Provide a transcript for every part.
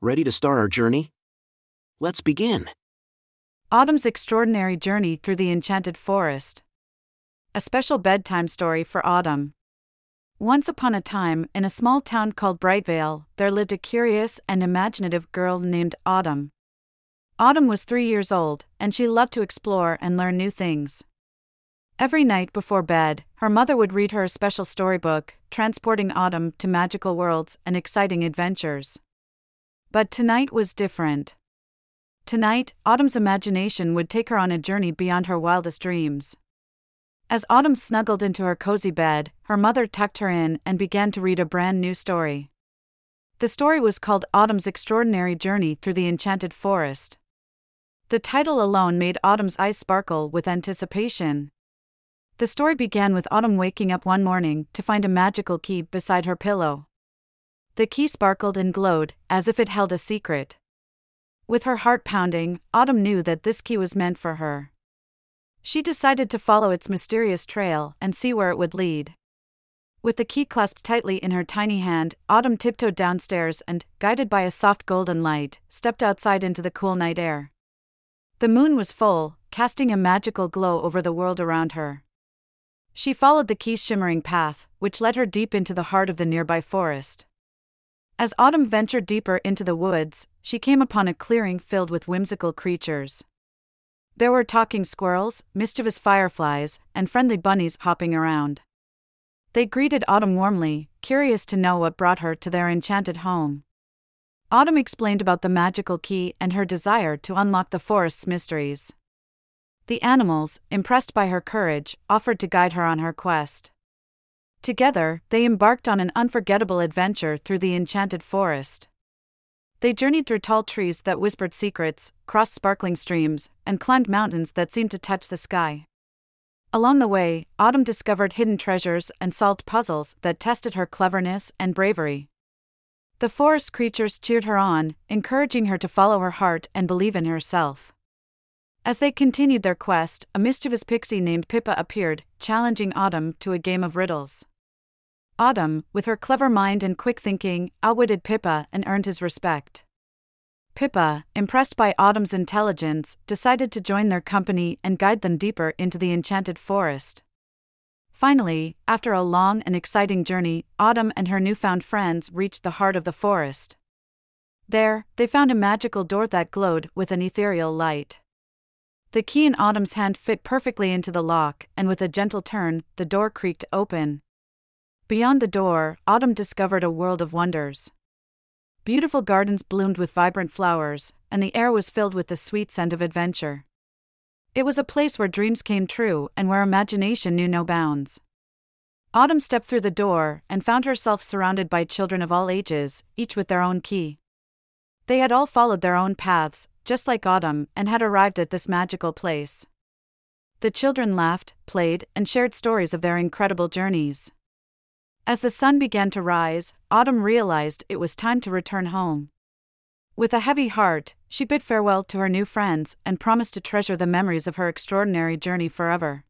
Ready to start our journey? Let's begin. Autumn's Extraordinary Journey Through the Enchanted Forest. A special bedtime story for Autumn. Once upon a time, in a small town called Brightvale, there lived a curious and imaginative girl named Autumn. Autumn was three years old, and she loved to explore and learn new things. Every night before bed, her mother would read her a special storybook, transporting Autumn to magical worlds and exciting adventures. But tonight was different. Tonight, Autumn's imagination would take her on a journey beyond her wildest dreams. As Autumn snuggled into her cozy bed, her mother tucked her in and began to read a brand new story. The story was called Autumn's Extraordinary Journey Through the Enchanted Forest. The title alone made Autumn's eyes sparkle with anticipation. The story began with Autumn waking up one morning to find a magical key beside her pillow. The key sparkled and glowed, as if it held a secret. With her heart pounding, Autumn knew that this key was meant for her. She decided to follow its mysterious trail and see where it would lead. With the key clasped tightly in her tiny hand, Autumn tiptoed downstairs and, guided by a soft golden light, stepped outside into the cool night air. The moon was full, casting a magical glow over the world around her. She followed the key's shimmering path, which led her deep into the heart of the nearby forest. As Autumn ventured deeper into the woods, she came upon a clearing filled with whimsical creatures. There were talking squirrels, mischievous fireflies, and friendly bunnies hopping around. They greeted Autumn warmly, curious to know what brought her to their enchanted home. Autumn explained about the magical key and her desire to unlock the forest's mysteries. The animals, impressed by her courage, offered to guide her on her quest. Together, they embarked on an unforgettable adventure through the enchanted forest. They journeyed through tall trees that whispered secrets, crossed sparkling streams, and climbed mountains that seemed to touch the sky. Along the way, Autumn discovered hidden treasures and solved puzzles that tested her cleverness and bravery. The forest creatures cheered her on, encouraging her to follow her heart and believe in herself. As they continued their quest, a mischievous pixie named Pippa appeared, challenging Autumn to a game of riddles. Autumn, with her clever mind and quick thinking, outwitted Pippa and earned his respect. Pippa, impressed by Autumn's intelligence, decided to join their company and guide them deeper into the enchanted forest. Finally, after a long and exciting journey, Autumn and her newfound friends reached the heart of the forest. There, they found a magical door that glowed with an ethereal light. The key in Autumn's hand fit perfectly into the lock, and with a gentle turn, the door creaked open. Beyond the door, Autumn discovered a world of wonders. Beautiful gardens bloomed with vibrant flowers, and the air was filled with the sweet scent of adventure. It was a place where dreams came true and where imagination knew no bounds. Autumn stepped through the door and found herself surrounded by children of all ages, each with their own key. They had all followed their own paths, just like Autumn, and had arrived at this magical place. The children laughed, played, and shared stories of their incredible journeys. As the sun began to rise, Autumn realized it was time to return home. With a heavy heart, she bid farewell to her new friends and promised to treasure the memories of her extraordinary journey forever.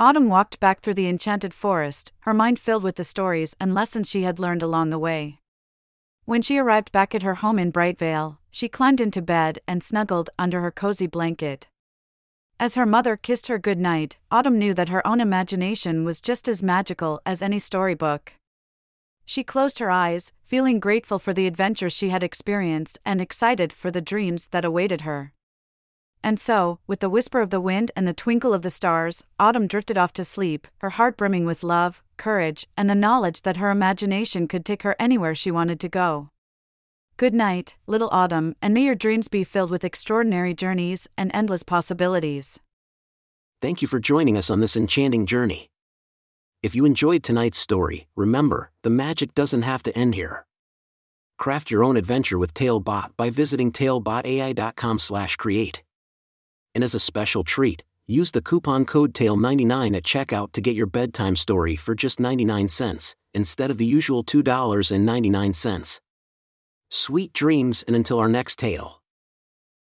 Autumn walked back through the enchanted forest, her mind filled with the stories and lessons she had learned along the way. When she arrived back at her home in Brightvale, she climbed into bed and snuggled under her cozy blanket. As her mother kissed her good night, Autumn knew that her own imagination was just as magical as any storybook. She closed her eyes, feeling grateful for the adventures she had experienced and excited for the dreams that awaited her. And so, with the whisper of the wind and the twinkle of the stars, Autumn drifted off to sleep, her heart brimming with love, courage, and the knowledge that her imagination could take her anywhere she wanted to go. Good night, little Autumn, and may your dreams be filled with extraordinary journeys and endless possibilities. Thank you for joining us on this enchanting journey. If you enjoyed tonight's story, remember, the magic doesn't have to end here. Craft your own adventure with Talebot by visiting talebotai.com/create. And as a special treat, use the coupon code TALE99 at checkout to get your bedtime story for just 99 cents instead of the usual $2.99. Sweet dreams and until our next tale.